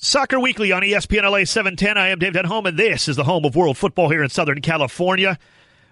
Soccer Weekly on ESPN LA 710. I am Dave Denholm, and this is the home of world football here in Southern California.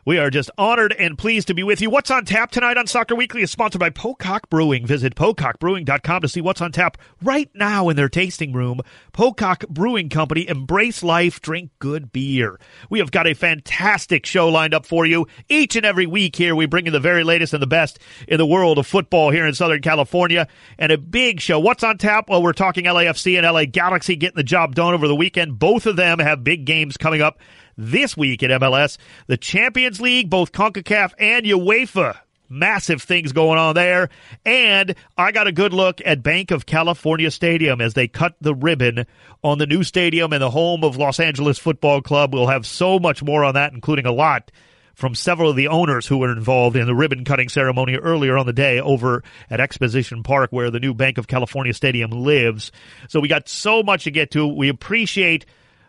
We are just honored and pleased to be with you. What's on tap tonight on Soccer Weekly is sponsored by Pocock Brewing. Visit pocockbrewing.com to see what's on tap right now in their tasting room. Pocock Brewing Company, embrace life, drink good beer. We have got a fantastic show lined up for you. Each and every week here, we bring you the very latest and the best in the world of football here in Southern California. And a big show. What's on tap? Well, we're talking LAFC and LA Galaxy getting the job done over the weekend. Both of them have big games coming up this week at MLS. The Champions League, both CONCACAF and UEFA. Massive things going on there. And I got a good look at Banc of California Stadium as they cut the ribbon on the new stadium and the home of Los Angeles Football Club. We'll have so much more on that, including a lot from several of the owners who were involved in the ribbon cutting ceremony earlier on the day over at Exposition Park, where the new Banc of California Stadium lives. So we got so much to get to. We appreciate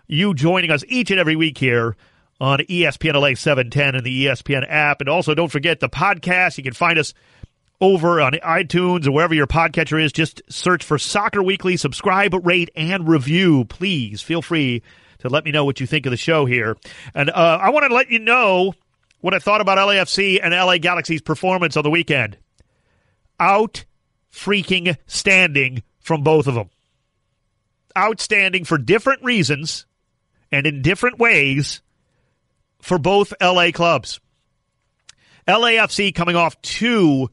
you joining us each and every week here on ESPN LA 710 and the ESPN app. And also, don't forget the podcast. You can find us over on iTunes or wherever your podcatcher is. Just search for Soccer Weekly, subscribe, rate, and review. Please feel free to let me know what you think of the show here. And uh, I want to let you know what I thought about LAFC and LA Galaxy's performance on the weekend. Out freaking standing from both of them. Outstanding for different reasons and in different ways for both LA clubs. LAFC coming off two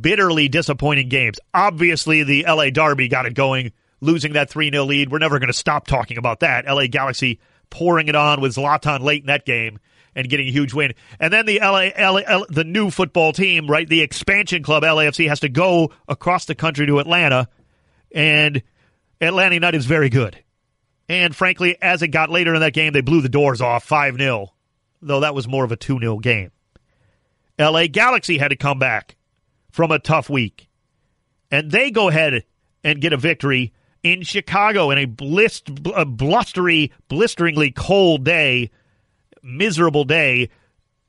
bitterly disappointing games. Obviously, the LA Derby got it going, losing that 3 0 lead. We're never going to stop talking about that. LA Galaxy pouring it on with Zlatan late in that game and getting a huge win. And then the LA, LA, the new football team, right? The expansion club LAFC has to go across the country to Atlanta, and Atlanta United is very good. And frankly, as it got later in that game, they blew the doors off 5 0, though that was more of a 2 0 game. LA Galaxy had to come back from a tough week. And they go ahead and get a victory in Chicago in a, blist, a blustery, blisteringly cold day, miserable day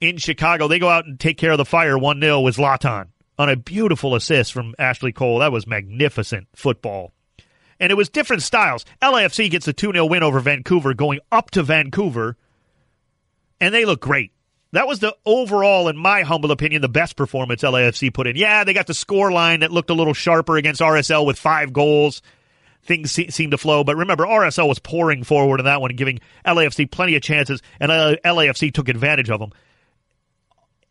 in Chicago. They go out and take care of the fire 1 0 with Zlatan on a beautiful assist from Ashley Cole. That was magnificent football and it was different styles. LAFC gets a 2 0 win over Vancouver going up to Vancouver, and they look great. That was the overall, in my humble opinion, the best performance LAFC put in. Yeah, they got the score line that looked a little sharper against RSL with five goals. Things se- seemed to flow, but remember, RSL was pouring forward in that one giving LAFC plenty of chances, and LAFC took advantage of them.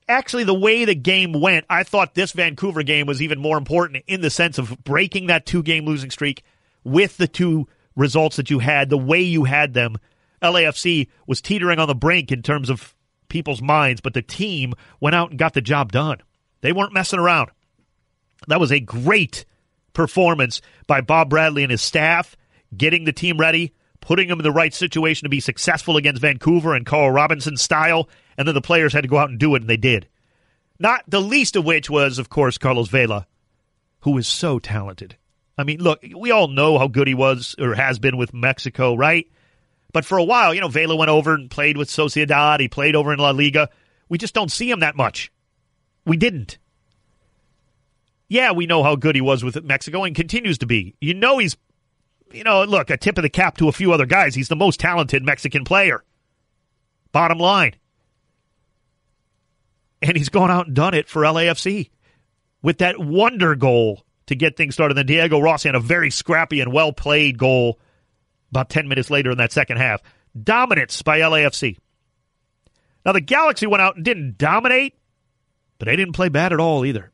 Actually, the way the game went, I thought this Vancouver game was even more important in the sense of breaking that two game losing streak with the two results that you had, the way you had them, LAFC was teetering on the brink in terms of people's minds, but the team went out and got the job done. They weren't messing around. That was a great performance by Bob Bradley and his staff, getting the team ready, putting them in the right situation to be successful against Vancouver and Carl Robinson style, and then the players had to go out and do it, and they did. Not the least of which was, of course, Carlos Vela, who is so talented. I mean, look, we all know how good he was or has been with Mexico, right? But for a while, you know, Vela went over and played with Sociedad. He played over in La Liga. We just don't see him that much. We didn't. Yeah, we know how good he was with Mexico and continues to be. You know, he's, you know, look, a tip of the cap to a few other guys. He's the most talented Mexican player. Bottom line. And he's gone out and done it for LAFC with that wonder goal to get things started. Then Diego Rossi had a very scrappy and well played goal about 10 minutes later in that second half. Dominance by LAFC. Now, the Galaxy went out and didn't dominate, but they didn't play bad at all either.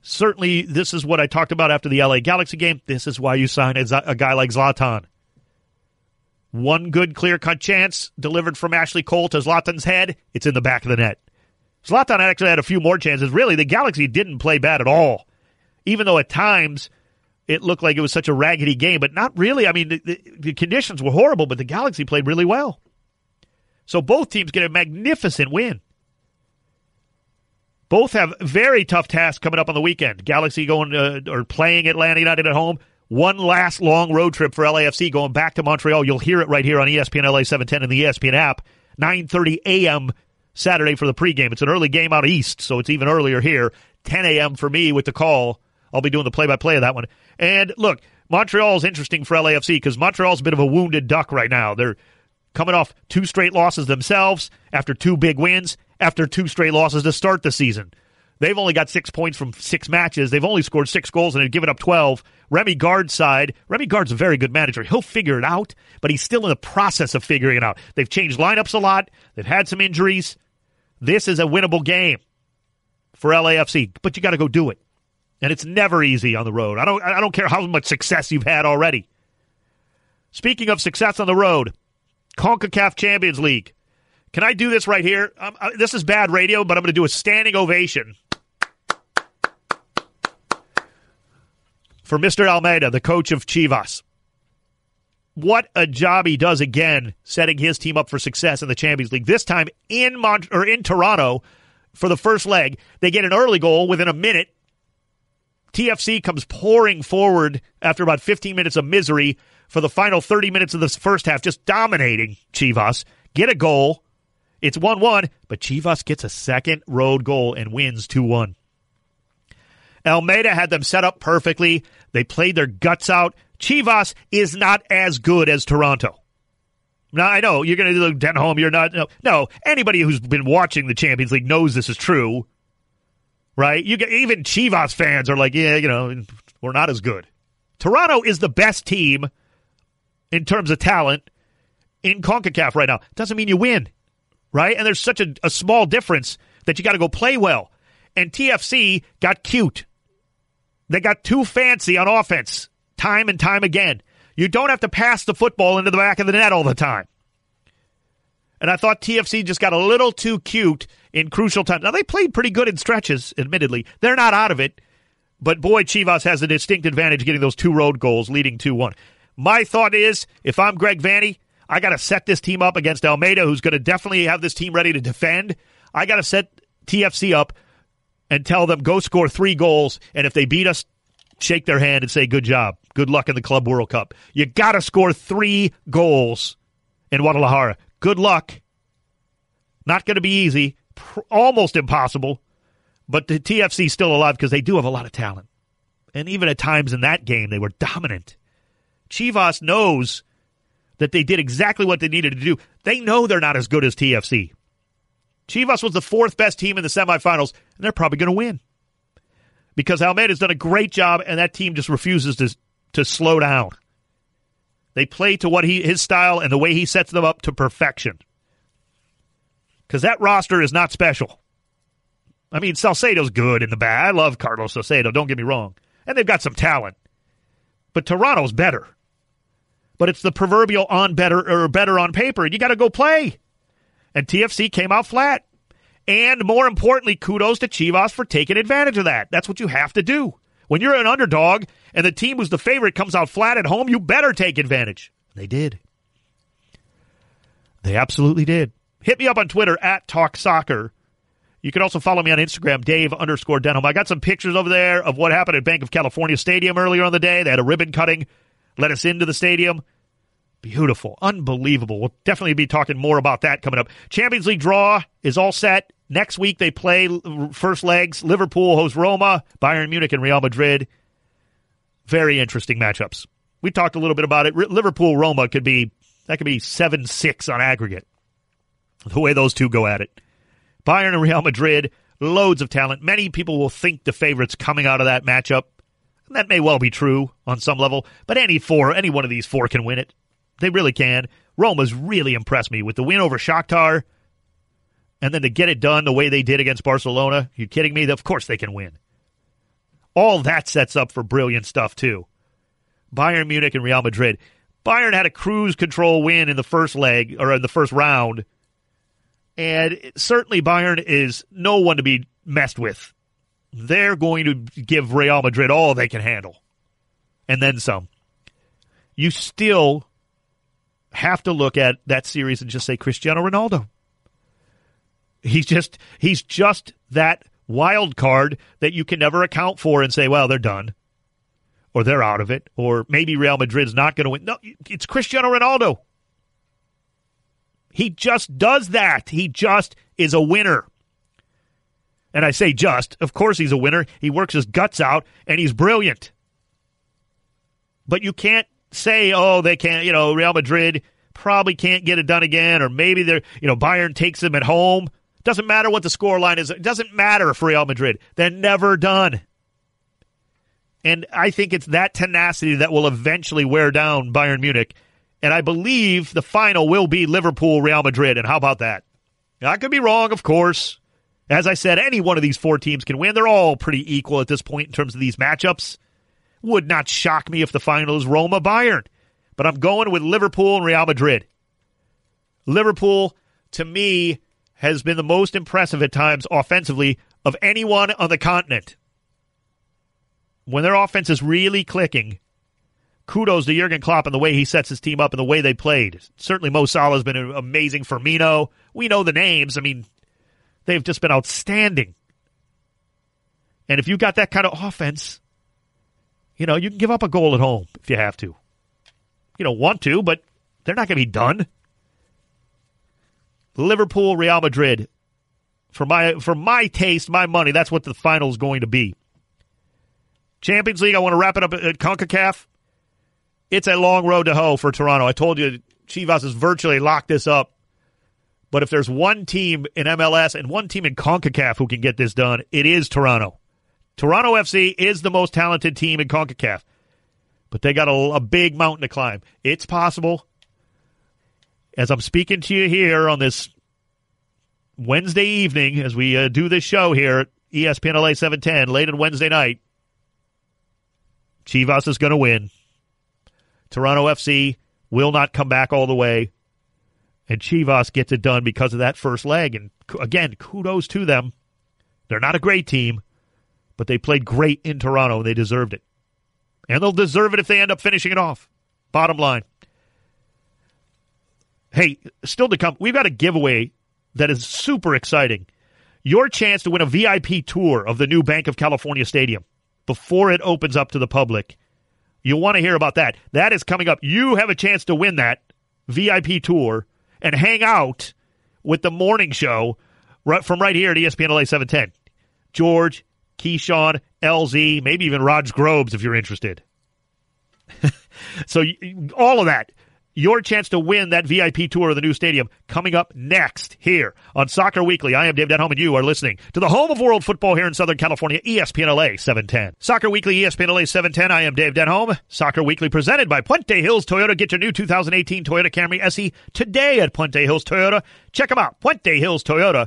Certainly, this is what I talked about after the LA Galaxy game. This is why you sign a, guy like Zlatan. One good clear cut chance delivered from Ashley Cole to Zlatan's head. It's in the back of the net. Zlatan actually had a few more chances. Really, the Galaxy didn't play bad at all even though at times it looked like it was such a raggedy game, but not really. I mean, the, the, conditions were horrible, but the Galaxy played really well. So both teams get a magnificent win. Both have very tough tasks coming up on the weekend. Galaxy going uh, or playing Atlanta United at home. One last long road trip for LAFC going back to Montreal. You'll hear it right here on ESPN LA 710 and the ESPN app. 9:30 a.m. Saturday for the pregame. It's an early game out east, so it's even earlier here. 10 a.m. for me with the call I'll be doing the play by play of that one. And look, Montreal is interesting for LAFC because Montreal's a bit of a wounded duck right now. They're coming off two straight losses themselves after two big wins, after two straight losses to start the season. They've only got six points from six matches. They've only scored six goals and they've given up 12. Remy Garde's side, Remy Garde's a very good manager. He'll figure it out, but he's still in the process of figuring it out. They've changed lineups a lot. They've had some injuries. This is a winnable game for LAFC, but you got to go do it. And it's never easy on the road. I don't I don't care how much success you've had already. Speaking of success on the road, CONCACAF Champions League. Can I do this right here? Um, uh, this is bad radio, but I'm going to do a standing ovation for Mr. Almeyda, the coach of Chivas. What a job he does again, setting his team up for success in the Champions League. This time in Mont- or in Toronto for the first leg, they get an early goal within a minute. TFC comes pouring forward after about 15 minutes of misery for the final 30 minutes of the first half, just dominating Chivas. Get a goal. It's 1 1, but Chivas gets a second road goal and wins 2 1. Almeyda had them set up perfectly. They played their guts out. Chivas is not as good as Toronto. Now, I know you're going to look down home. You're not. No, no, anybody who's been watching the Champions League knows this is true, right? You get, even Chivas fans are like, yeah, you know, we're not as good. Toronto is the best team in terms of talent in CONCACAF right now. Doesn't mean you win, right? And there's such a, a small difference that you got to go play well. And TFC got cute. They got too fancy on offense time and time again. You don't have to pass the football into the back of the net all the time. And I thought TFC just got a little too cute in crucial times. Now, they played pretty good in stretches, admittedly. They're not out of it. But boy, Chivas has a distinct advantage getting those two road goals leading 2 1. My thought is if I'm Greg Vanney, I got to set this team up against Almeyda, who's going to definitely have this team ready to defend. I got to set TFC up and tell them go score three goals, and if they beat us, shake their hand and say good job, good luck in the Club World Cup. You got to score three goals in Guadalajara. Good luck. Not going to be easy, pr- almost impossible, but the TFC still alive because they do have a lot of talent. And even at times in that game, they were dominant. Chivas knows that they did exactly what they needed to do. They know they're not as good as TFC. Chivas was the fourth best team in the semifinals, and they're probably going to win because Almeyda's done a great job, and that team just refuses to to slow down. They play to what he his style and the way he sets them up to perfection. Because that roster is not special. I mean, Salcedo's good in the bad. I love Carlos Salcedo. Don't get me wrong, and they've got some talent, but Toronto's better. But it's the proverbial on better or better on paper, and you got to go play and TFC came out flat. And more importantly, kudos to Chivas for taking advantage of that. That's what you have to do. When you're an underdog and the team who's the favorite comes out flat at home, you better take advantage. They did. They absolutely did. Hit me up on Twitter at Talk Soccer. You can also follow me on Instagram, Dave underscore Denholm. I got some pictures over there of what happened at Banc of California Stadium earlier on the day. They had a ribbon cutting, let us into the stadium. Beautiful. Unbelievable. We'll definitely be talking more about that coming up. Champions League draw is all set. Next week they play first legs. Liverpool hosts Roma, Bayern Munich, and Real Madrid. Very interesting matchups. We talked a little bit about it. Liverpool Roma could be that could be seven six on aggregate. The way those two go at it. Bayern and Real Madrid, loads of talent. Many people will think the favorites coming out of that matchup. And That may well be true on some level, but any four, any one of these four can win it. They really can. Roma's really impressed me with the win over Shakhtar, and then to get it done the way they did against Barcelona. You kidding me? Of course they can win. All that sets up for brilliant stuff too. Bayern Munich and Real Madrid. Bayern had a cruise control win in the first leg or in the first round, and certainly Bayern is no one to be messed with. They're going to give Real Madrid all they can handle, and then some. You still have to look at that series and just say Cristiano Ronaldo. He's just he's just that wild card that you can never account for and say, well, they're done. Or they're out of it. Or maybe Real Madrid's not going to win. No, it's Cristiano Ronaldo. He just does that. He just is a winner. And I say just, of course he's a winner. He works his guts out and he's brilliant. but you can't say, oh, they can't, you know, Real Madrid probably can't get it done again, or maybe they're, you know, Bayern takes them at home. Doesn't matter what the score line is. It doesn't matter for Real Madrid. They're never done. And I think it's that tenacity that will eventually wear down Bayern Munich. And I believe the final will be Liverpool Real Madrid. And how about that? I could be wrong, of course. As I said, any one of these four teams can win. They're all pretty equal at this point in terms of these matchups. Would not shock me if the final is Roma Bayern. But I'm going with Liverpool and Real Madrid. Liverpool, to me, has been the most impressive at times offensively of anyone on the continent. When their offense is really clicking, kudos to Jurgen Klopp and the way he sets his team up and the way they played. Certainly, Mo Salah has been amazing. Firmino, we know the names. I mean, they've just been outstanding. And if you've got that kind of offense, you know, you can give up a goal at home if you have to. You don't want to, but they're not going to be done. Liverpool, Real Madrid. For my for my taste, my money, that's what the final is going to be. Champions League, I want to wrap it up at CONCACAF. It's a long road to hoe for Toronto. I told you Chivas has virtually locked this up. But if there's one team in MLS and one team in CONCACAF who can get this done, it is Toronto. Toronto FC is the most talented team in CONCACAF, but they got a, a big mountain to climb. It's possible. As I'm speaking to you here on this Wednesday evening, as we uh, do this show here at ESPN LA 710, late on Wednesday night, Chivas is going to win. Toronto FC will not come back all the way. And Chivas gets it done because of that first leg. And again, kudos to them. They're not a great team, but they played great in Toronto and they deserved it. And they'll deserve it if they end up finishing it off. Bottom line. Hey, still to come, we've got a giveaway that is super exciting. Your chance to win a VIP tour of the new Banc of California Stadium before it opens up to the public. You'll want to hear about that. That is coming up. You have a chance to win that VIP tour and hang out with the morning show right from right here at ESPN LA 710. George, Keyshawn, LZ, maybe even Raj Grobes if you're interested. so all of that your chance to win that VIP tour of the new stadium coming up next here on Soccer Weekly. I am Dave Denholm, and you are listening to the home of world football here in Southern California, ESPN LA 710. Soccer Weekly, ESPN LA 710. I am Dave Denholm. Soccer Weekly presented by Puente Hills Toyota. Get your new 2018 Toyota Camry SE today at Puente Hills Toyota. Check them out, Puente Hills Toyota.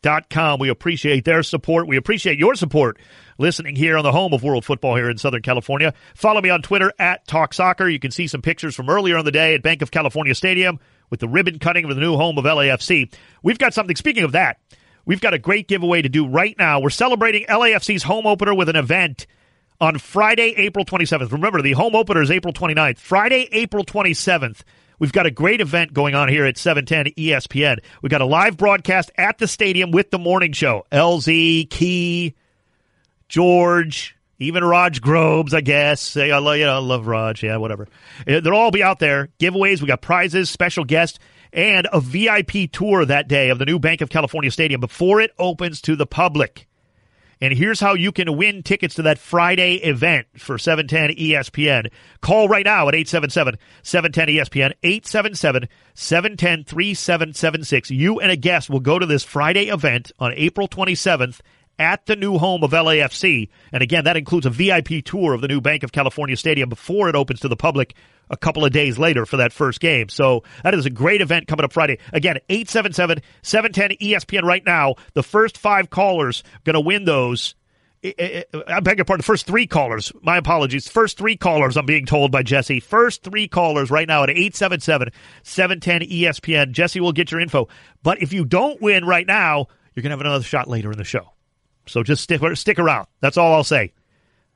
Dot com. We appreciate their support. We appreciate your support listening here on the home of world football here in Southern California. Follow me on Twitter at Talk Soccer. You can see some pictures from earlier in the day at Banc of California Stadium with the ribbon cutting of the new home of LAFC. We've got something, speaking of that, we've got a great giveaway to do right now. We're celebrating LAFC's home opener with an event on Friday, April 27th. Remember, the home opener is April 29th. Friday, April 27th. We've got a great event going on here at 710 ESPN. We've got a live broadcast at the stadium with the morning show. LZ, Key, George, even Raj Grobes, I guess. I love, you know, I love Raj. Yeah, whatever. Uh, they'll all be out there. Giveaways. We got prizes, special guests, and a VIP tour that day of the new Banc of California Stadium before it opens to the public. And here's how you can win tickets to that Friday event for 710 ESPN. Call right now at 877 710 ESPN, 877 710 3776. You and a guest will go to this Friday event on April 27th at the new home of LAFC. And again, that includes a VIP tour of the new Banc of California Stadium before it opens to the public a couple of days later for that first game. So that is a great event coming up Friday. Again, 877-710 ESPN right now. The first five callers going to win those. I beg your pardon, the first three callers. My apologies. First three callers, I'm being told by Jesse. First three callers right now at 877 710 ESPN. Jesse will get your info. But if you don't win right now, you're going to have another shot later in the show. So just stick, stick around. That's all I'll say.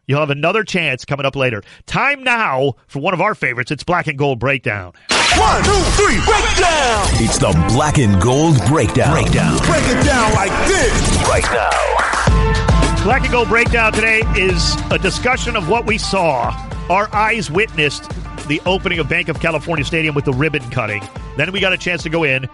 You'll have another chance coming up later. Time now for one of our favorites. It's Black and Gold Breakdown. One, two, three, breakdown. It's the Black and Gold Breakdown. Breakdown. Break it down like this. Right now. Black and Gold Breakdown today is a discussion of what we saw. Our eyes witnessed the opening of Banc of California Stadium with the ribbon cutting. Then we got a chance to go in.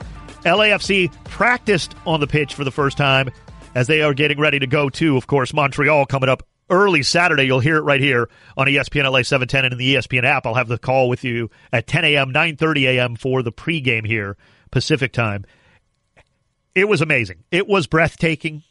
LAFC practiced on the pitch for the first time as they are getting ready to go to, of course, Montreal coming up early Saturday. You'll hear it right here on ESPN LA 710 and in the ESPN app. I'll have the call with you at 10 a.m., 9.30 a.m. for the pregame here, Pacific time. It was amazing. It was breathtaking.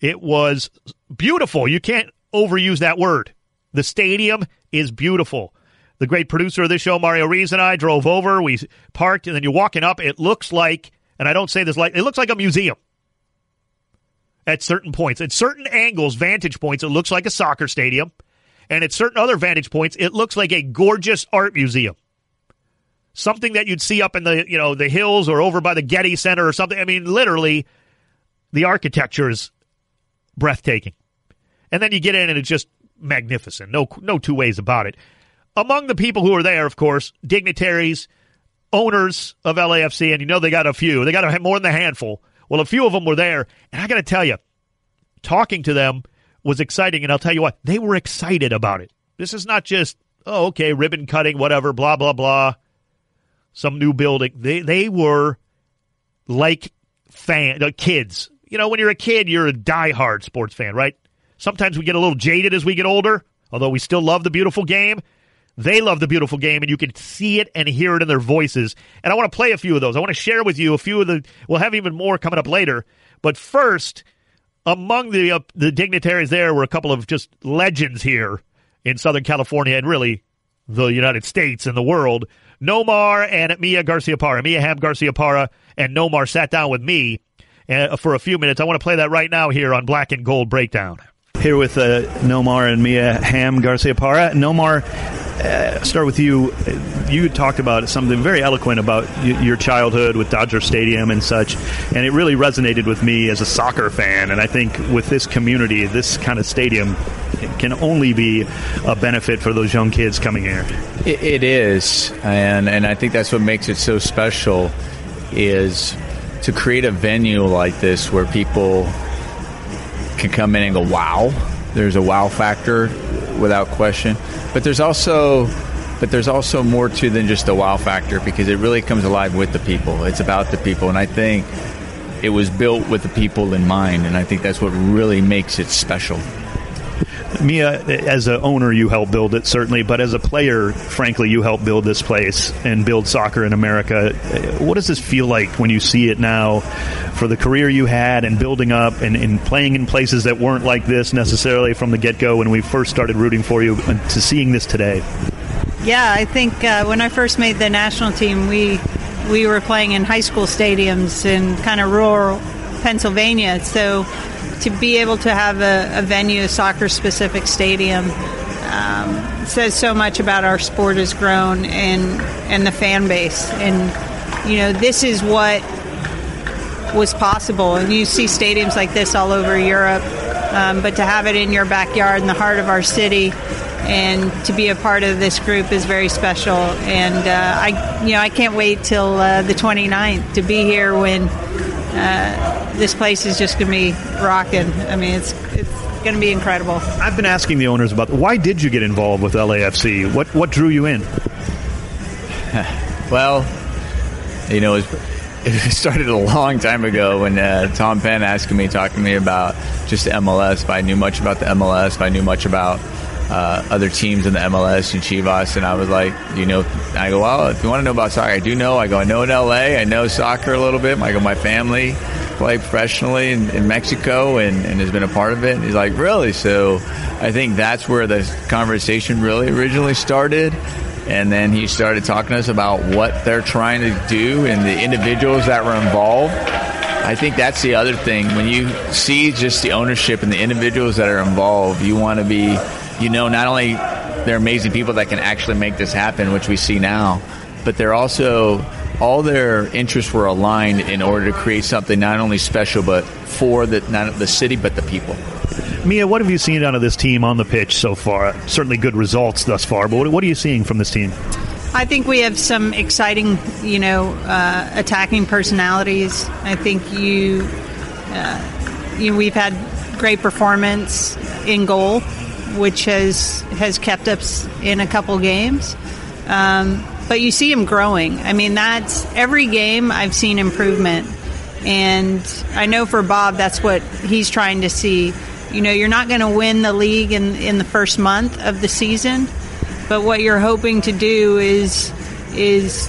It was beautiful. You can't overuse that word. The stadium is beautiful. The great producer of this show, Mario Rees, and I drove over. We parked, and then you're walking up. It looks like, and I don't say this like, it looks like a museum at certain points. At certain angles, vantage points, it looks like a soccer stadium. And at certain other vantage points, it looks like a gorgeous art museum. Something that you'd see up in the, you know, the hills or over by the Getty Center or something. I mean, literally, the architecture is breathtaking. And then you get in and it's just magnificent. No no two ways about it. Among the people who are there, of course, dignitaries, owners of LAFC, and you know they got a few. They got a, more than a handful. Well, a few of them were there, and I got to tell you, talking to them was exciting, and I'll tell you what, they were excited about it. This is not just oh, okay, ribbon cutting, whatever, blah blah blah, some new building. They they were like fan uh, kids. You know, when you're a kid, you're a diehard sports fan, right? Sometimes we get a little jaded as we get older, although we still love the beautiful game. They love the beautiful game, and you can see it and hear it in their voices. And I want to play a few of those. I want to share with you a few of the. We'll have even more coming up later. But first, among the uh, the dignitaries there were a couple of just legends here in Southern California and really the United States and the world. Nomar and Mia Garciaparra, Mia Hamm Garciaparra, and Nomar sat down with me uh, for a few minutes. I want to play that right now here on Black and Gold Breakdown. Here with uh, Nomar and Mia Hamm Garciaparra. Nomar, uh, start with you. You talked about something very eloquent about y- your childhood with Dodger Stadium and such, and it really resonated with me as a soccer fan. And I think with this community, this kind of stadium can only be a benefit for those young kids coming here. It, it is, and and I think that's what makes it so special is to create a venue like this where people can come in and go, "Wow!" There's a wow factor, without question. But there's also, but there's also more to than just the wow factor because it really comes alive with the people. It's about the people, and I think it was built with the people in mind, and I think that's what really makes it special. Mia, as an owner, you helped build it certainly, but as a player, frankly, you helped build this place and build soccer in America. What does this feel like when you see it now for the career you had and building up and, and playing in places that weren't like this necessarily from the get go when we first started rooting for you to seeing this today? Yeah, I think uh, when I first made the national team, we we were playing in high school stadiums in kind of rural Pennsylvania. So to be able to have a, a venue, a soccer specific stadium, um, says so much about our sport has grown and and the fan base. And you know, this is what was possible. And you see stadiums like this all over Europe, um, but to have it in your backyard in the heart of our city. And to be a part of this group is very special, and uh, I, you know, I can't wait till uh, the 29th to be here when uh, this place is just going to be rocking. I mean, it's it's going to be incredible. I've been asking the owners about why did you get involved with LAFC? What what drew you in? Well, you know, it, was, it started a long time ago when uh, Tom Penn asked me, talking to me about just the MLS, if I knew much about the MLS, if I knew much about uh, other teams in the MLS and Chivas, and I was like, you know, I go, well, if you want to know about soccer, I do know. I go, I know in LA, I know soccer a little bit. I go, my family play professionally in, in Mexico and, and has been a part of it. And he's like, really? So I think that's where the conversation really originally started. And then he started talking to us about what they're trying to do and the individuals that were involved. I think that's the other thing. When you see just the ownership and the individuals that are involved, you want to be, you know, not only they're amazing people that can actually make this happen, which we see now, but they're also all their interests were aligned in order to create something not only special but for the not the city but the people. Mia, what have you seen out of this team on the pitch so far? Certainly good results thus far, but what, what are you seeing from this team? I think we have some exciting, you know, uh, attacking personalities. I think you, uh, you, we've had great performance in goal, which has has kept us in a couple games. Um, but you see him growing. I mean, that's every game I've seen improvement, and I know for Bob that's what he's trying to see you know, you're not going to win the league in in the first month of the season, but what you're hoping to do is is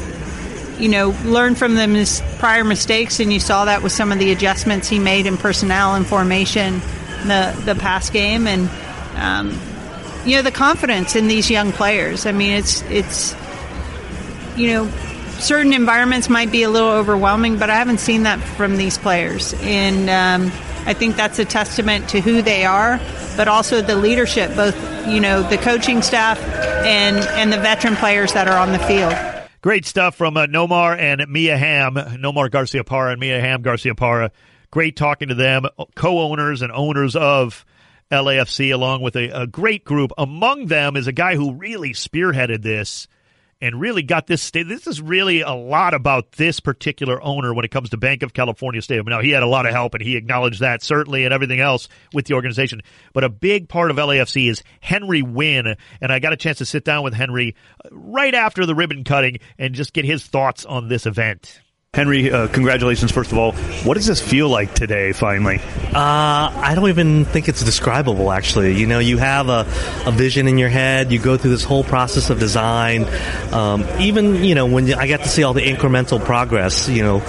you know learn from the mis- prior mistakes, and you saw that with some of the adjustments he made in personnel and formation the the past game, and um, you know the confidence in these young players. I mean, it's it's you know certain environments might be a little overwhelming, but I haven't seen that from these players, and um, I think that's a testament to who they are, but also the leadership, both you know the coaching staff and and the veteran players that are on the field. Great stuff from uh, Nomar and Mia Hamm, Nomar Garciaparra and Mia Hamm Garcia Parra. Great talking to them, co-owners and owners of LAFC, along with a, a great group. Among them is a guy who really spearheaded this and really got this state. This is really a lot about this particular owner when it comes to Banc of California Stadium. Now, he had a lot of help, and he acknowledged that certainly, and everything else with the organization. But a big part of LAFC is Henry Nguyen, and I got a chance to sit down with Henry right after the ribbon cutting and just get his thoughts on this event. Henry, uh, congratulations, first of all. What does this feel like today, finally? Uh, I don't even think it's describable, actually. You know, you have a, a vision in your head, you go through this whole process of design. Um, even, you know, when I get to see all the incremental progress, you know,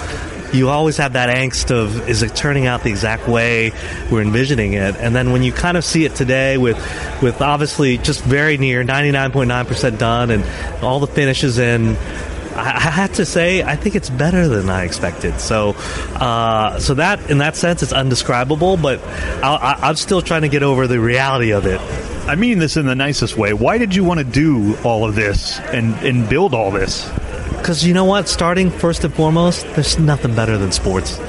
you always have that angst of is it turning out the exact way we're envisioning it and then when you kind of see it today with with obviously just very near 99.9% done and all the finishes in I, have to say, I think it's better than I expected. So, uh, so that in that sense, it's undescribable. But I, I'm still trying to get over the reality of it. I mean this in the nicest way. Why did you want to do all of this and, and build all this? Because you know what? Starting first and foremost, there's nothing better than sports.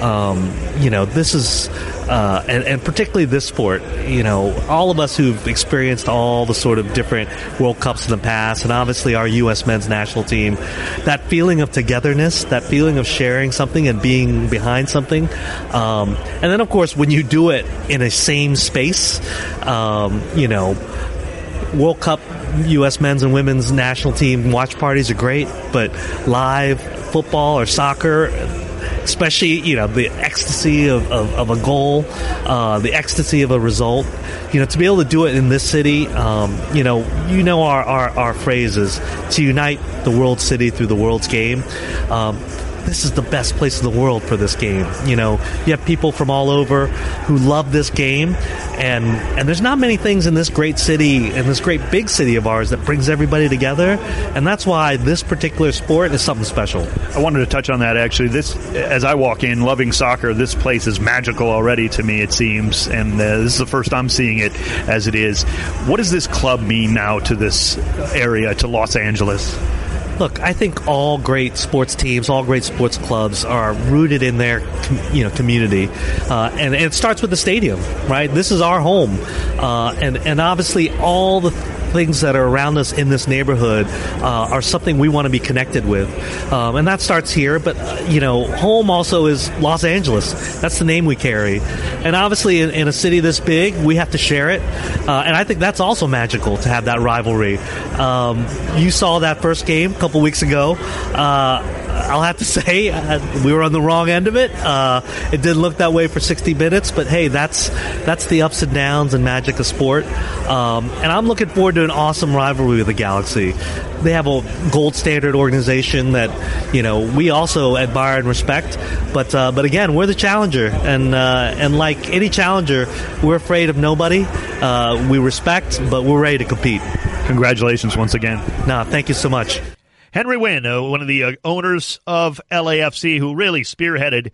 Um, you know, this is, uh, and, and, particularly this sport, you know, all of us who've experienced all the sort of different World Cups in the past, and obviously our U.S. men's national team, that feeling of togetherness, that feeling of sharing something and being behind something. Um, and then, of course, when you do it in a same space, um, you know, World Cup U.S. men's and women's national team watch parties are great, but live football or soccer, especially you know the ecstasy of, of, of a goal, uh, the ecstasy of a result. You know, to be able to do it in this city, um, you know, you know our, our, our to unite the world city through the world's game. Um, this is the best place in the world for this game. You know, you have people from all over who love this game, and and there's not many things in this great city and this great big city of ours that brings everybody together, and that's why this particular sport is something special. I wanted to touch on that actually. This, as I walk in, loving soccer, this place is magical already to me. It seems, and uh, this is the first I'm seeing it as it is. What does this club mean now to this area, to Los Angeles? Look, I think all great sports teams, all great sports clubs are rooted in their, you know, community, uh, and, and, it starts with the stadium, right? This is our home, uh, and and obviously all the things that are around us in this neighborhood uh, are something we want to be connected with. Um, and that starts here, but, uh, you know, home also is Los Angeles. That's the name we carry. And obviously, in, in a city this big, we have to share it. Uh, and I think that's also magical to have that rivalry. Um, you saw that first game a couple weeks ago. Uh, I'll have to say uh, we were on the wrong end of it. Uh, it didn't look that way for 60 minutes, but hey, that's that's the ups and downs and magic of sport. Um, and I'm looking forward to an awesome rivalry with the Galaxy. They have a gold standard organization that you know we also admire and respect. But uh, but again, we're the challenger, and uh, and like any challenger, we're afraid of nobody. Uh, we respect, but we're ready to compete. Congratulations once again. No, thank you so much. Henry Nguyen, uh, one of the uh, owners of LAFC, who really spearheaded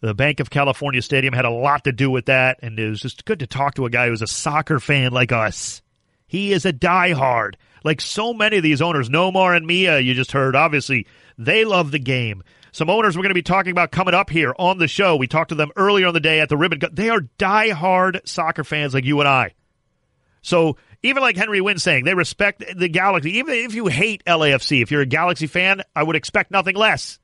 the Banc of California Stadium, had a lot to do with that. And it was just good to talk to a guy who's a soccer fan like us. He is a diehard. Like so many of these owners, Nomar and Mia, you just heard, obviously, they love the game. Some owners we're going to be talking about coming up here on the show. We talked to them earlier on the day at the ribbon. They are diehard soccer fans like you and I. So even like Henry Nguyen saying, they respect the Galaxy. Even if you hate LAFC, if you're a Galaxy fan, I would expect nothing less.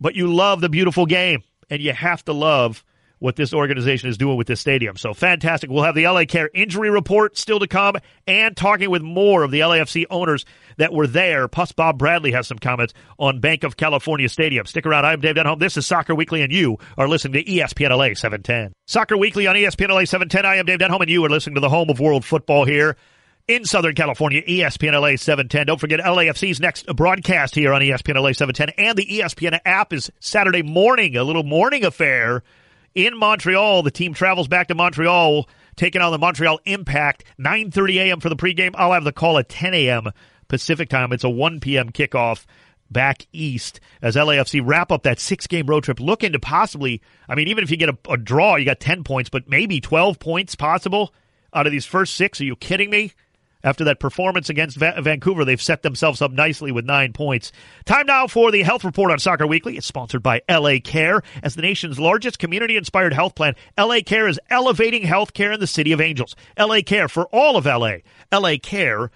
But you love the beautiful game, and you have to love what this organization is doing with this stadium. So fantastic. We'll have the LA Care injury report still to come and talking with more of the LAFC owners that were there. Plus, Bob Bradley has some comments on Banc of California Stadium. Stick around. I'm Dave Denholm. This is Soccer Weekly, and you are listening to ESPN LA 710. Soccer Weekly on ESPN LA 710. I am Dave Denholm, and you are listening to the home of world football here in Southern California, ESPN LA 710. Don't forget LAFC's next broadcast here on ESPN LA 710, and the ESPN app is Saturday morning, a little morning affair in Montreal. The team travels back to Montreal, taking on the Montreal Impact. 9:30 a.m. for the pregame. I'll have the call at 10 a.m. Pacific time. It's a 1 p.m. kickoff back east as LAFC wrap up that six game road trip, looking to possibly, I mean, even if you get a, a draw, you got 10 points, but maybe 12 points possible out of these first six. Are you kidding me? After that performance against Va- Vancouver, they've set themselves up nicely with nine points. Time now for the health report on Soccer Weekly. It's sponsored by LA Care. As the nation's largest community inspired health plan, LA Care is elevating healthcare in the City of Angels. LA Care for all of LA. LA Care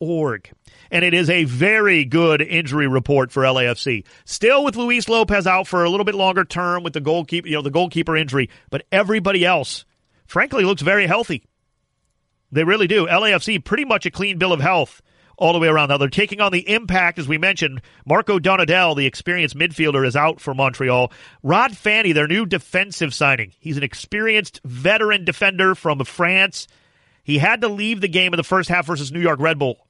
org. And it is a very good injury report for LAFC. Still with Luis Lopez out for a little bit longer term with the goalkeeper, you know, the goalkeeper injury, but everybody else, frankly, looks very healthy. They really do. LAFC pretty much a clean bill of health all the way around. Now they're taking on the impact, as we mentioned. Marco Donadel, the experienced midfielder, is out for Montreal. Rod Fanni, their new defensive signing. He's an experienced veteran defender from France. He had to leave the game in the first half versus New York Red Bull.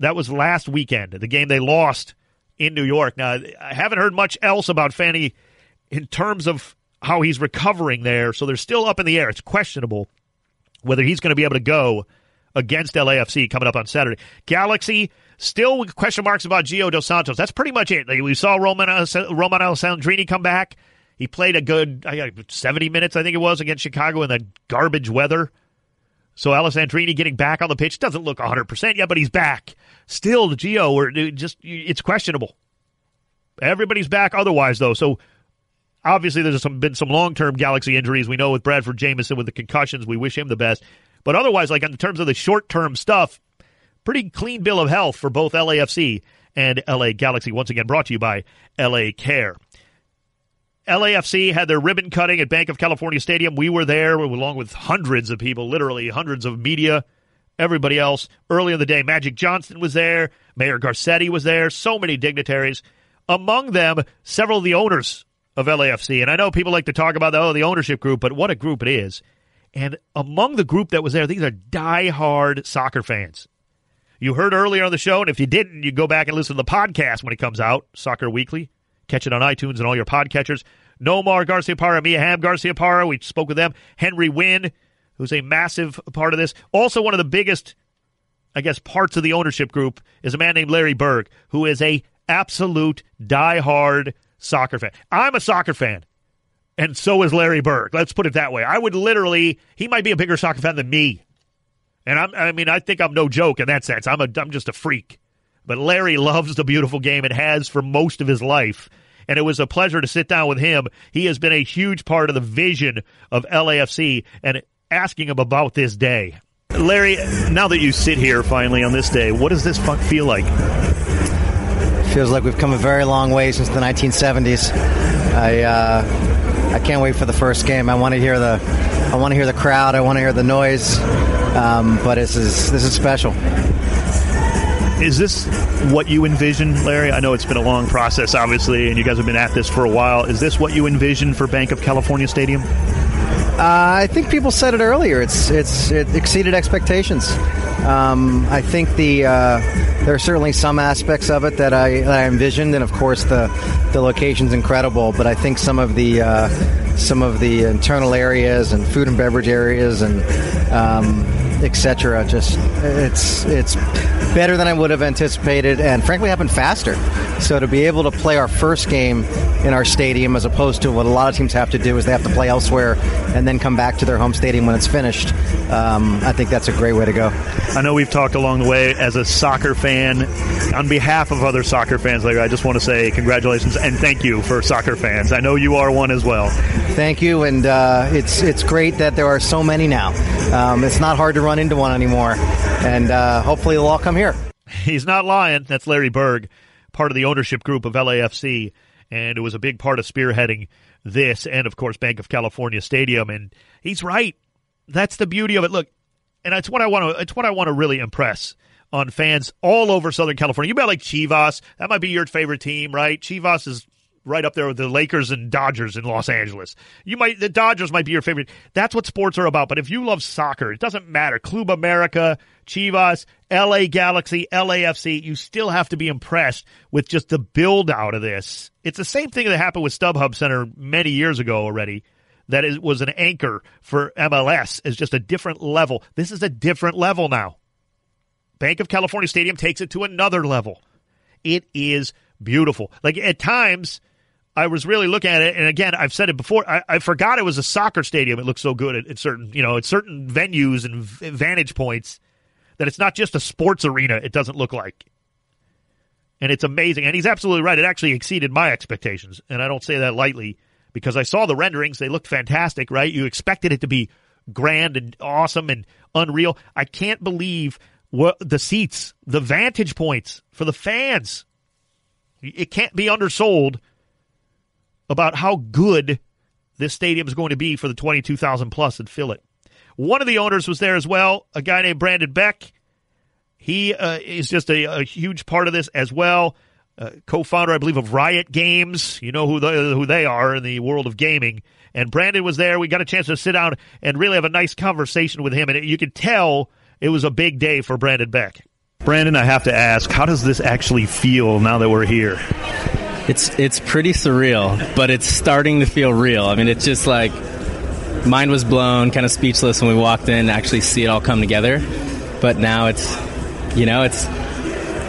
That was last weekend, the game they lost in New York. Now, I haven't heard much else about Fanni in terms of how he's recovering there, so they're still up in the air. It's questionable whether he's going to be able to go against LAFC coming up on Saturday. Galaxy still question marks about Gio Dos Santos. That's pretty much it. We saw Roman uh, Roman Alessandrini come back. He played a good 70 minutes, I think it was, against Chicago in the garbage weather. So Alessandrini getting back on the pitch doesn't look 100% yet, but he's back. Still, Gio, or just it's questionable. Everybody's back otherwise, though. So obviously, there's some, been some long term Galaxy injuries. We know with Bradford Jamieson with the concussions, we wish him the best. But otherwise, like in terms of the short term stuff, pretty clean bill of health for both LAFC and LA Galaxy. Once again, brought to you by LA Care. LAFC had their ribbon cutting at Banc of California Stadium. We were there along with hundreds of people, literally hundreds of media, everybody else. Early in the day, Magic Johnson was there, Mayor Garcetti was there, so many dignitaries. Among them, several of the owners of LAFC. And I know people like to talk about the, oh, the ownership group, but what a group it is. And among the group that was there, these are die-hard soccer fans. You heard earlier on the show, and if you didn't, you go back and listen to the podcast when it comes out, Soccer Weekly. Catch it on iTunes and all your podcatchers. Nomar Garciaparra, Mia Hamm Garciaparra. We spoke with them. Henry Nguyen, who's a massive part of this. Also, one of the biggest, I guess, parts of the ownership group is a man named Larry Berg, who is a absolute die-hard soccer fan. I'm a soccer fan, and so is Larry Berg. Let's put it that way. I would literally, he might be a bigger soccer fan than me. And I'm, I mean, I think I'm no joke in that sense. I'm a, I'm just a freak. But Larry loves the beautiful game and has for most of his life. And it was a pleasure to sit down with him. He has been a huge part of the vision of LAFC and asking him about this day. Larry, now that you sit here finally on this day, what does this feel like? Feels like we've come a very long way since the 1970s. I uh, I can't wait for the first game. I want to hear the I want to hear the crowd. I want to hear the noise. Um, but this is this is special. Is this what you envision, Larry? I know it's been a long process, obviously, and you guys have been at this for a while. Is this what you envision for Banc of California Stadium? Uh, I think people said it earlier. It's it's it exceeded expectations. Um, I think the uh, there are certainly some aspects of it that I, I envisioned, and of course the the location's incredible. But I think some of the uh, some of the internal areas and food and beverage areas and um, etc. Just it's it's better than I would have anticipated, and frankly, happened faster. So to be able to play our first game in our stadium, as opposed to what a lot of teams have to do, is they have to play elsewhere and then come back to their home stadium when it's finished. Um, I think that's a great way to go. I know we've talked along the way as a soccer fan. On behalf of other soccer fans, Larry, I just want to say congratulations and thank you for soccer fans. I know you are one as well. Thank you, and uh, it's it's great that there are so many now. Um, it's not hard to run into one anymore, and uh, hopefully they'll all come here. He's not lying. That's Larry Berg, part of the ownership group of LAFC and it was a big part of spearheading this, and of course Banc of California Stadium. And he's right. That's the beauty of it. Look, and it's what I want to. It's what I want to really impress on fans all over Southern California. You bet like Chivas. That might be your favorite team, right? Chivas is right up there with the Lakers and Dodgers in Los Angeles. You might the Dodgers might be your favorite. That's what sports are about. But if you love soccer, it doesn't matter. Club America, Chivas, LA Galaxy, LAFC, you still have to be impressed with just the build out of this. It's the same thing that happened with StubHub Center many years ago already. That it was an anchor for MLS is just a different level. This is a different level now. Banc of California Stadium takes it to another level. It is beautiful. Like at times, I was really looking at it, and again, I've said it before. I, I forgot it was a soccer stadium. It looks so good at, at certain, you know, at certain venues and v- vantage points that it's not just a sports arena. It doesn't look like, and it's amazing. And he's absolutely right. It actually exceeded my expectations, and I don't say that lightly because I saw the renderings. They looked fantastic, right? You expected it to be grand and awesome and unreal. I can't believe what the seats, the vantage points for the fans. It can't be undersold about how good this stadium is going to be for the 22,000 and fill it. One of the owners was there as well, a guy named Brandon Beck. He uh, is just a, a, huge part of this as well. Uh, co-founder, I believe, of Riot Games. You know who the, who they are in the world of gaming. And Brandon was there. We got a chance to sit down and really have a nice conversation with him, and it, you could tell it was a big day for Brandon Beck. Brandon, I have to ask, how does this actually feel now that we're here? It's it's pretty surreal, but it's starting to feel real. I mean, it's just like mind was blown, kind of speechless when we walked in to actually see it all come together. But now it's, you know, it's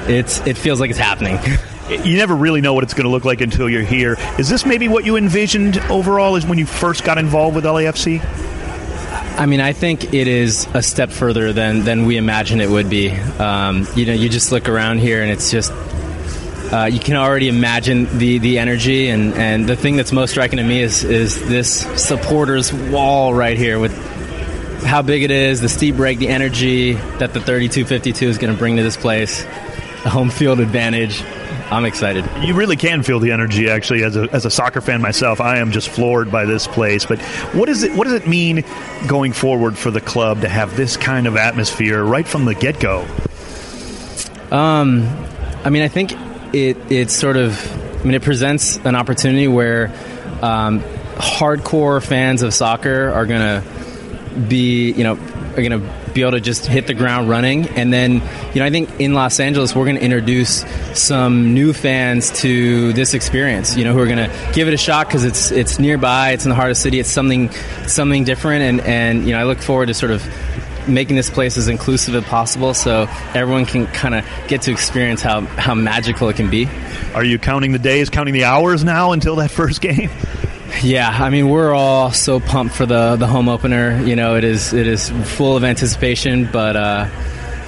it's it feels like it's happening. you never really know what it's going to look like until you're here. Is this maybe what you envisioned overall? Is when you first got involved with LAFC? I mean, I think it is a step further than than we imagined it would be. Um, you know, you just look around here and it's just uh, you can already imagine the, the energy and, and the thing that's most striking to me is is this supporters wall right here with how big it is, the steep break, the energy that the 3252 is going to bring to this place, the home field advantage. I'm excited. You really can feel the energy, actually. As a, as a soccer fan myself, I am just floored by this place. But what is it? What does it mean going forward for the club to have this kind of atmosphere right from the get go? Um, I mean, I think it it sort of I mean it presents an opportunity where um, hardcore fans of soccer are gonna be you know are gonna be able to just hit the ground running and then you know I think in Los Angeles we're gonna introduce some new fans to this experience you know who are gonna give it a shot because it's it's nearby it's in the heart of the city it's something something different and and you know I look forward to sort of making this place as inclusive as possible so everyone can kind of get to experience how, how magical it can be. Are you counting the days, counting the hours now until that first game? Yeah, I mean we're all so pumped for the the home opener. You know, it is it is full of anticipation, but uh,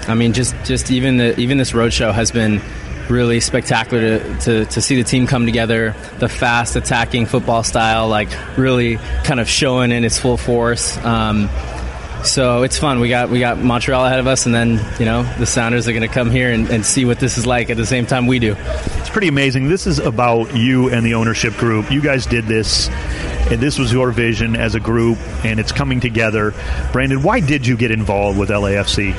I mean just just even the even this roadshow has been really spectacular to, to, to, see the team come together, the fast attacking football style, like really kind of showing in its full force. Um, so it's fun. We got we got Montreal ahead of us, and then you know the Sounders are going to come here and, and, see what this is like at the same time we do. It's pretty amazing. This is about you and the ownership group. You guys did this, and this was your vision as a group, and it's coming together. Brandon, why did you get involved with LAFC?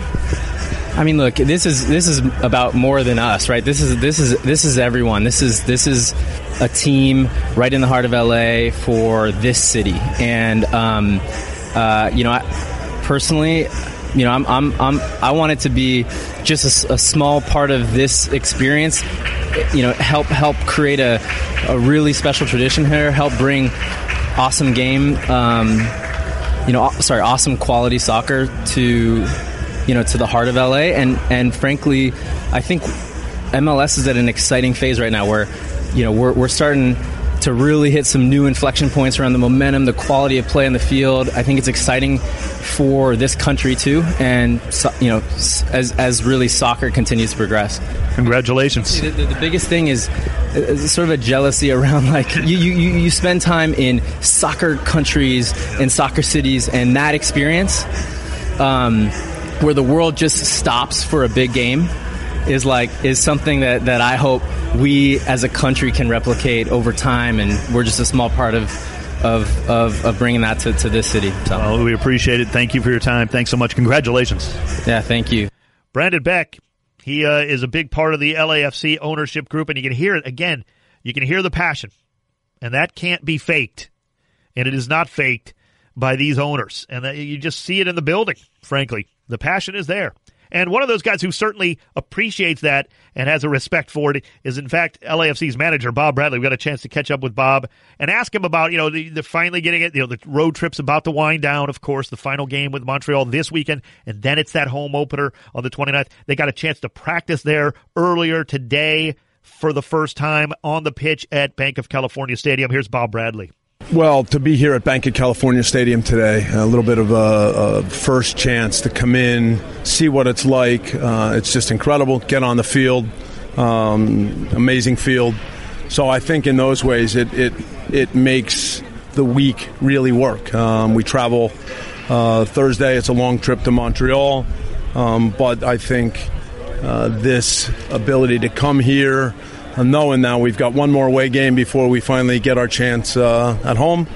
I mean, look, this is this is about more than us, right? This is this is this is everyone. This is this is a team right in the heart of LA for this city, and um, uh, you know. I, personally, you know, I'm, I'm, I'm, i want it to be just a, a, small part of this experience. You know, help help create a, a really special tradition here. Help bring awesome game. Um, you know, sorry, awesome quality soccer to you know to the heart of LA. And and frankly, I think MLS is at an exciting phase right now where you know we're we're starting to really hit some new inflection points around the momentum, the quality of play on the field. I think it's exciting for this country too, and you know, as as really soccer continues to progress. Congratulations. The, the, the biggest thing is, is, sort of a jealousy around like you, you you spend time in soccer countries and soccer cities, and that experience. Um, where the world just stops for a big game is like is something that, that I hope we as a country can replicate over time, and we're just a small part of of, of, of bringing that to, to this city. So. Well, we appreciate it. Thank you for your time. Thanks so much. Congratulations. Yeah, thank you. Brandon Beck, he uh, is a big part of the LAFC ownership group, and you can hear it again. You can hear the passion, and that can't be faked, and it is not faked by these owners, and that you just see it in the building. Frankly, the passion is there. And one of those guys who certainly appreciates that and has a respect for it is, in fact, LAFC's manager, Bob Bradley. We got a chance to catch up with Bob and ask him about, you know, the, the finally getting it, you know, the road trip's about to wind down, of course, the final game with Montreal this weekend, and then it's that home opener on the 29th. They got a chance to practice there earlier today for the first time on the pitch at Banc of California Stadium. Here's Bob Bradley. Well, to be here at Banc of California Stadium today, a little bit of a, a first chance to come in, see what it's like. Uh, it's just incredible. Get on the field, um, amazing field. So I think in those ways, it it it makes the week really work. Um, we travel uh, Thursday. It's a long trip to Montreal, um, but I think uh, this ability to come here knowing now we've got one more away game before we finally get our chance uh, at home.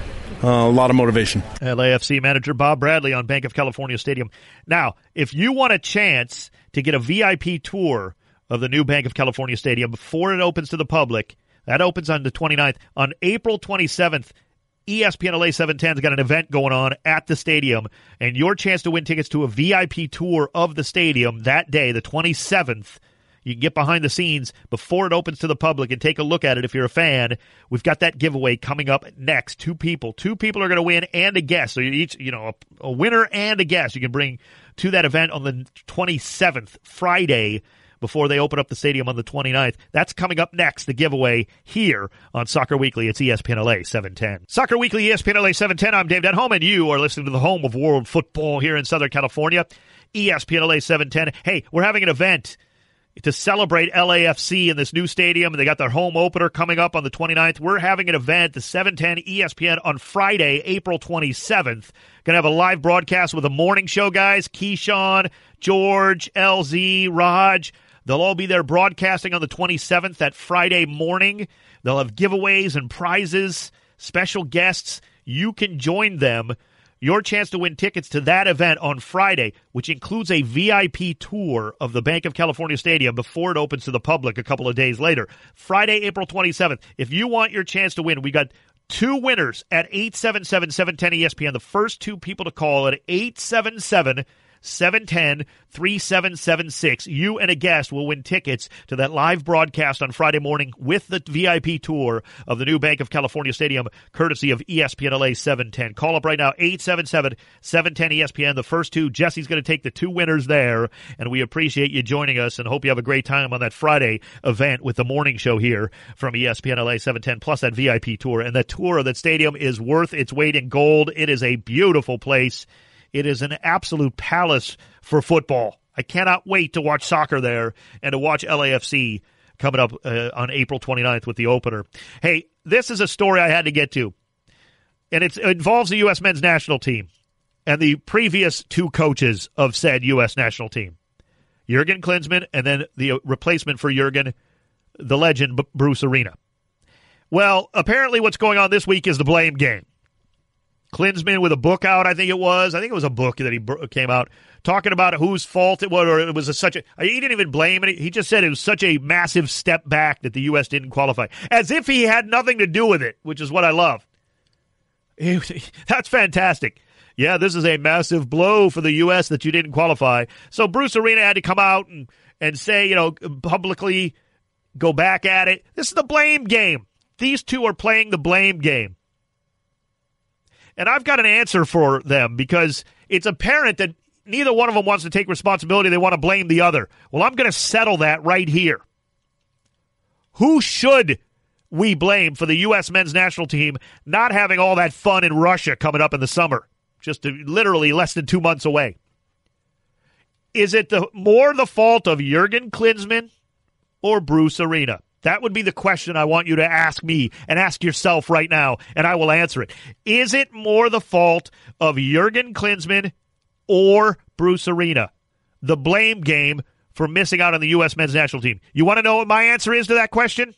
Uh, a lot of motivation. LAFC manager Bob Bradley on Banc of California Stadium. Now, if you want a chance to get a VIP tour of the new Banc of California Stadium before it opens to the public, that opens on the 29th. On April 27th, ESPN LA 710's got an event going on at the stadium, and your chance to win tickets to a VIP tour of the stadium that day, the 27th, you can get behind the scenes before it opens to the public and take a look at it if you're a fan. We've got that giveaway coming up next. Two people. Two people are going to win and a guest. So each, you know, a, a winner and a guest you can bring to that event on the 27th, Friday before they open up the stadium on the 29th. That's coming up next, the giveaway here on Soccer Weekly. It's ESPN LA 710. Soccer Weekly, ESPN LA 710. I'm Dave Denholm, and you are listening to the home of world football here in Southern California, ESPN LA 710. Hey, we're having an event to celebrate LAFC in this new stadium. They got their home opener coming up on the 29th. We're having an event, the 710 ESPN, on Friday, April 27th. Going to have a live broadcast with the morning show, guys. Keyshawn, George, LZ, Raj. They'll all be there broadcasting on the 27th, that Friday morning. They'll have giveaways and prizes, special guests. You can join them your chance to win tickets to that event on Friday, which includes a VIP tour of the Banc of California Stadium before it opens to the public a couple of days later. Friday, April 27th. If you want your chance to win, we got two winners at 877 710 ESPN. The first two people to call at 877 710 3776. You and a guest will win tickets to that live broadcast on Friday morning with the VIP tour of the new Banc of California Stadium, courtesy of ESPN LA 710. Call up right now, 877 710 ESPN. The first two, Jesse's going to take the two winners there, and we appreciate you joining us and hope you have a great time on that Friday event with the morning show here from ESPN LA 710, plus that VIP tour. And that tour of that stadium is worth its weight in gold. It is a beautiful place. It is an absolute palace for football. I cannot wait to watch soccer there and to watch LAFC coming up uh, on April 29th with the opener. Hey, this is a story I had to get to, and it involves the U.S. men's national team and the previous two coaches of said U.S. national team Jurgen Klinsmann and then the replacement for Jurgen, the legend Bruce Arena. Well, apparently, what's going on this week is the blame game. Klinsmann with a book out, I think it was. I think it was a book that he came out talking about whose fault it was, or it was a, such a. He didn't even blame it. He just said it was such a massive step back that the U.S. didn't qualify, as if he had nothing to do with it, which is what I love. That's fantastic. Yeah, this is a massive blow for the U.S. that you didn't qualify. So Bruce Arena had to come out and, and say, you know, publicly go back at it. This is the blame game. These two are playing the blame game. And I've got an answer for them because it's apparent that neither one of them wants to take responsibility. They want to blame the other. Well, I'm going to settle that right here. Who should we blame for the U.S. men's national team not having all that fun in Russia coming up in the summer? Just uh, literally less than two months away. Is it the more the fault of Jurgen Klinsmann or Bruce Arena? That would be the question I want you to ask me and ask yourself right now, and I will answer it. Is it more the fault of Jurgen Klinsmann or Bruce Arena? The blame game for missing out on the U.S. men's national team. You want to know what my answer is to that question?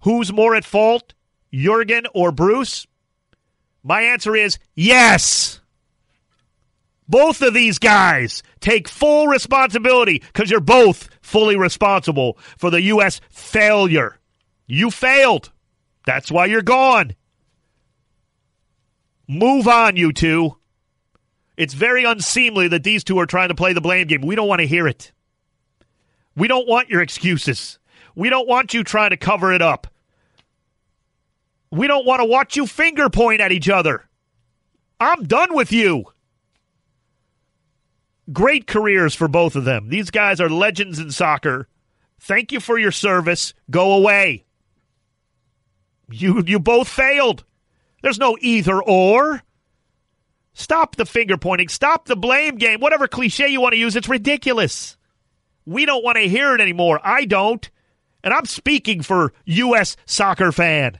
Who's more at fault, Jurgen or Bruce? My answer is yes. Both of these guys take full responsibility because you're both fully responsible for the U.S. failure. You failed. That's why you're gone. Move on, you two. It's very unseemly that these two are trying to play the blame game. We don't want to hear it. We don't want your excuses. We don't want you trying to cover it up. We don't want to watch you finger point at each other. I'm done with you. Great careers for both of them. These guys are legends in soccer. Thank you for your service. Go away. You you both failed. There's no either or. Stop the finger pointing. Stop the blame game. Whatever cliche you want to use, it's ridiculous. We don't want to hear it anymore. I don't. And I'm speaking for U.S. soccer fan.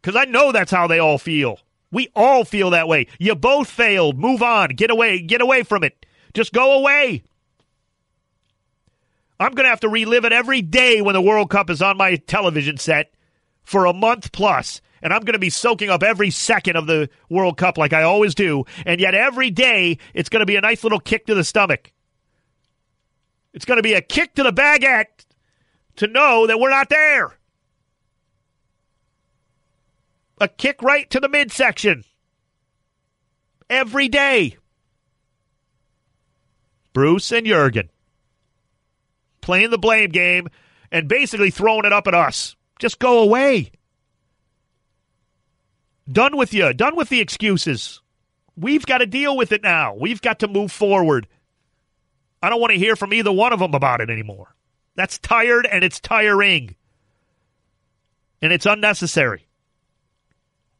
Because I know that's how they all feel. We all feel that way. You both failed. Move on. Get away. Get away from it. Just go away. I'm going to have to relive it every day when the World Cup is on my television set for a month plus, and I'm going to be soaking up every second of the World Cup like I always do. And yet every day it's going to be a nice little kick to the stomach. It's going to be a kick to the baguette to know that we're not there. A kick right to the midsection. Every day. Bruce and Jurgen playing the blame game and basically throwing it up at us. Just go away. Done with you. Done with the excuses. We've got to deal with it now. We've got to move forward. I don't want to hear from either one of them about it anymore. That's tired and it's tiring. And it's unnecessary.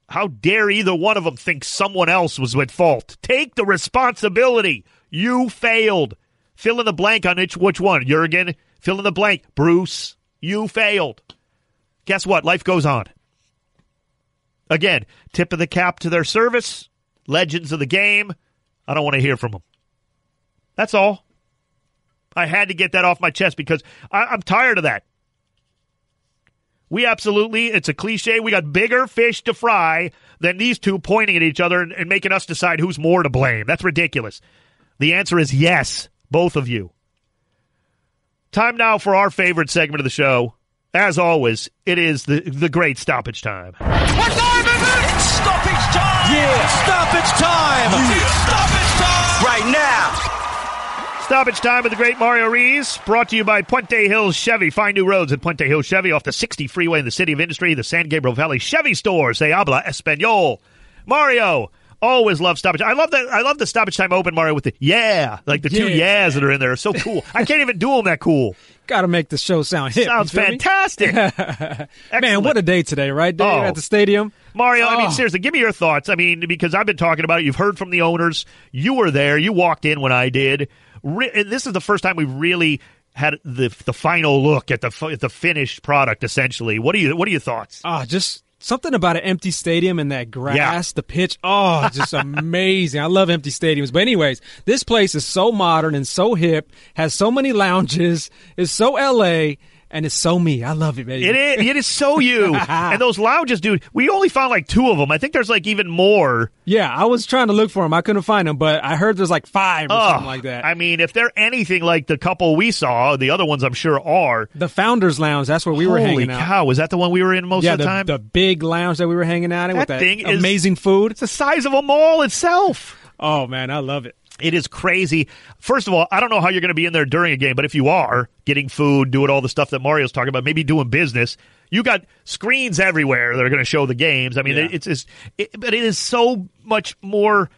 How dare either one of them think someone else was at fault? Take the responsibility. You failed. Fill in the blank on which, which one. Jurgen, fill in the blank. Bruce, you failed. Guess what? Life goes on. Again, tip of the cap to their service. Legends of the game. I don't want to hear from them. That's all. I had to get that off my chest because I, I'm tired of that. We absolutely, it's a cliche, we got bigger fish to fry than these two pointing at each other and, and making us decide who's more to blame. That's ridiculous. The answer is yes, both of you. Time now for our favorite segment of the show. As always, it is the the great stoppage time. What time is it? It's stoppage time! Yeah, stoppage time! It's stoppage time! Right now! Stoppage time with the great Mario Rees, brought to you by Puente Hills Chevy. Find new roads at Puente Hills Chevy off the 60 freeway in the city of industry, the San Gabriel Valley Chevy store. Se habla español. Mario, always love stoppage. I love that. I love the stoppage time open Mario with the yeah, like the two Yeah. yeahs that are in there are so cool. I can't even do them that cool. Got to make the show sound hip. Sounds you feel me? fantastic. Man, what a day today, right, Dave? Oh. At the stadium. Mario, I mean, Oh. seriously, give me your thoughts. I mean, because I've been talking about it. You've heard from the owners. You were there. You walked in when I did. Re- and this is the first time we really had the the final look at the f- at the finished product. Essentially, what do you what are your thoughts? Ah, just something about an empty stadium and that grass, the pitch. Oh, just amazing. I love empty stadiums. But anyways, this place is so modern and so hip, has so many lounges, is so LA, and it's so me. I love it, baby. It is, it is so you. and those lounges, dude, we only found like two of them. I think there's like even more. Yeah, I was trying to look for them. I couldn't find them, but I heard there's like five or Oh, something like that. I mean, if they're anything like the couple we saw, the other ones I'm sure are. the Founders Lounge, that's where we were Holy hanging out. cow, was that the one we were in most yeah, of the, the, time? the big lounge that we were hanging out in with That that thing is- amazing food. it's the size of a mall itself. Oh man, I love it. It is crazy. First of all, I don't know how you're going to be in there during a game, but if you are getting food, doing all the stuff that Mario's talking about, maybe doing business, you got screens everywhere that are going to show the games. I mean, Yeah. it's, it's it, but it is so much more.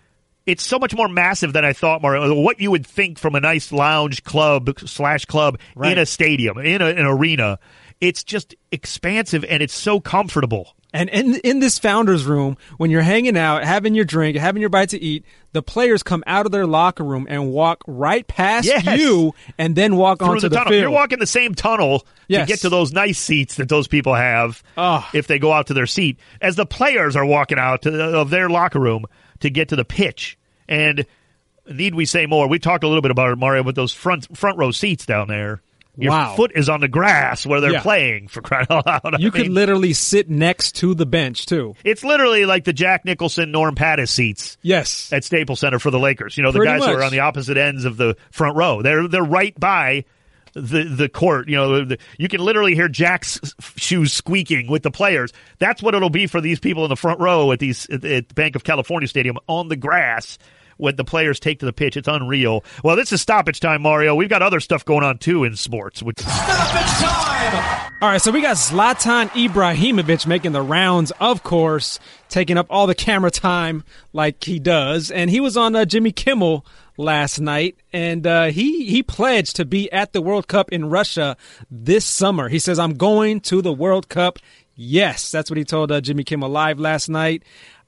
It's so much more massive than I thought, Mario. What you would think from a nice lounge club slash club in a stadium, in a, an arena. It's just expansive and it's so comfortable. And in in this founders room, when you're hanging out, having your drink, having your bite to eat, the players come out of their locker room and walk right past Yes. you, and then walk through onto the, tunnel. field. You're walking the same tunnel Yes. to get to those nice seats that those people have Oh. if they go out to their seat. As the players are walking out to, of their locker room to get to the pitch, and need we say more? We talked a little bit about it, Mario, with those front front row seats down there. Your Wow. foot is on the grass where they're Yeah. playing for crying out loud. I You could literally sit next to the bench too. it's literally like the Jack Nicholson, Norm Pattis seats Yes. at Staples Center for the Lakers. You know, the Pretty guys who are on the opposite ends of the front row. They're they're right by the the court. You know, the, you can literally hear Jack's shoes squeaking with the players. That's what it'll be for these people in the front row at these at, at Banc of California Stadium on the grass. When the players take to the pitch, it's unreal. Well, this is stoppage time, Mario. We've got other stuff going on too in sports. Which Stoppage time! All right, so we got Zlatan Ibrahimovic making the rounds, of course, taking up all the camera time like he does, and he was on uh, Jimmy Kimmel last night, and uh, he he pledged to be at the World Cup in Russia this summer. He says, "I'm going to the World Cup." Yes, that's what he told uh, Jimmy Kimmel live last night.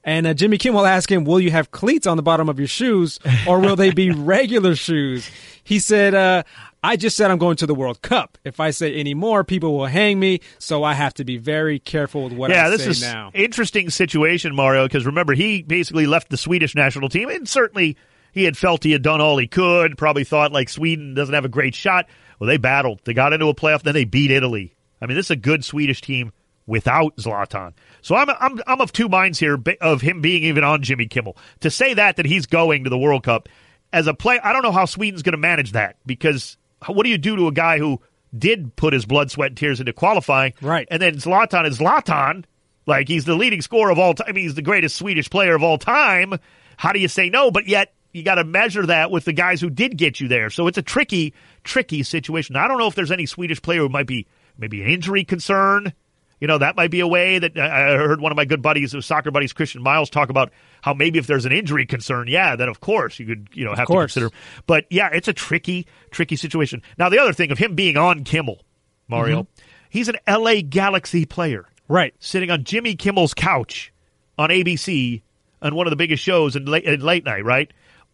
And uh, Jimmy Kimmel asked him, "Will you have cleats on the bottom of your shoes, or will they be regular shoes?" He said, uh, "I just said I'm going to the World Cup. If I say any more, people will hang me. So I have to be very careful with what yeah, I this say is now." interesting situation, Mario. Because remember, he basically left the Swedish national team, and certainly he had felt he had done all he could. Probably thought like Sweden doesn't have a great shot. Well, they battled. They got into a playoff, then they beat Italy. I mean, this is a good Swedish team without Zlatan. So I'm I'm I'm of two minds here of him being even on Jimmy Kimmel to say that that he's going to the World Cup as a play. I don't know how Sweden's going to manage that because what do you do to a guy who did put his blood, sweat, and tears into qualifying, Right. And then Zlatan is Zlatan, like he's the leading scorer of all time. He's the greatest Swedish player of all time. How do you say no? But yet you got to measure that with the guys who did get you there. So it's a tricky, tricky situation. I don't know if there's any Swedish player who might be maybe an injury concern. You know, that might be a way that I I heard one of my good buddies, uh, soccer buddies, Christian Miles, talk about how maybe if there's an injury concern, yeah, then of course you could, you know, have to consider. But yeah, it's a tricky, tricky situation. Now, the other thing of him being on Kimmel, Mario, mm-hmm. he's an LA Galaxy player right. sitting on Jimmy Kimmel's couch on ABC on one of the biggest shows in late, in late night, right?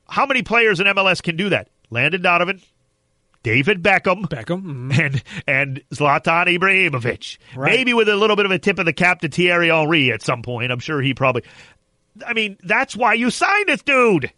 How many players in MLS can do that? Landon Donovan, David Beckham, Beckham. mhm. and and Zlatan Ibrahimovic. Right. Maybe with a little bit of a tip of the cap to Thierry Henry at some point. I'm sure he probably. I mean, that's why you signed this dude.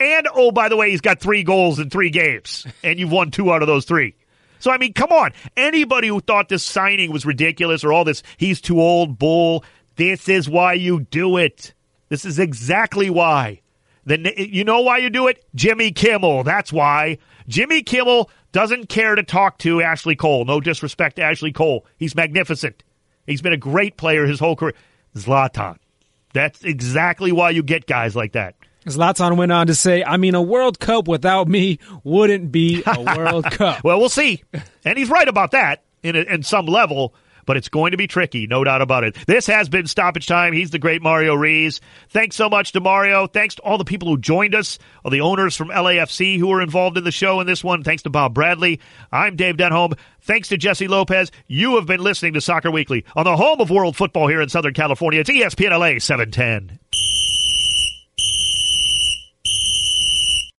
And oh, by the way, he's got three goals in three games, and you've won two out of those three. So I mean, come on. Anybody who thought this signing was ridiculous or all this, he's too old, bull. This is why you do it. This is exactly why. Then you know why you do it? Jimmy Kimmel. That's why. Jimmy Kimmel doesn't care to talk to Ashley Cole. No disrespect to Ashley Cole. He's magnificent. He's been a great player his whole career. Zlatan. That's exactly why you get guys like that. Zlatan went on to say, I mean, a World Cup without me wouldn't be a World Cup. Well, we'll see. And he's right about that in, a, in some level, but it's going to be tricky, no doubt about it. This has been Stoppage Time. He's the great Mario Rees. Thanks so much to Mario. Thanks to all the people who joined us, all the owners from LAFC who were involved in the show in this one. Thanks to Bob Bradley. I'm Dave Denholm. Thanks to Jesse Lopez. You have been listening to Soccer Weekly on the home of world football here in Southern California. It's ESPN LA 710.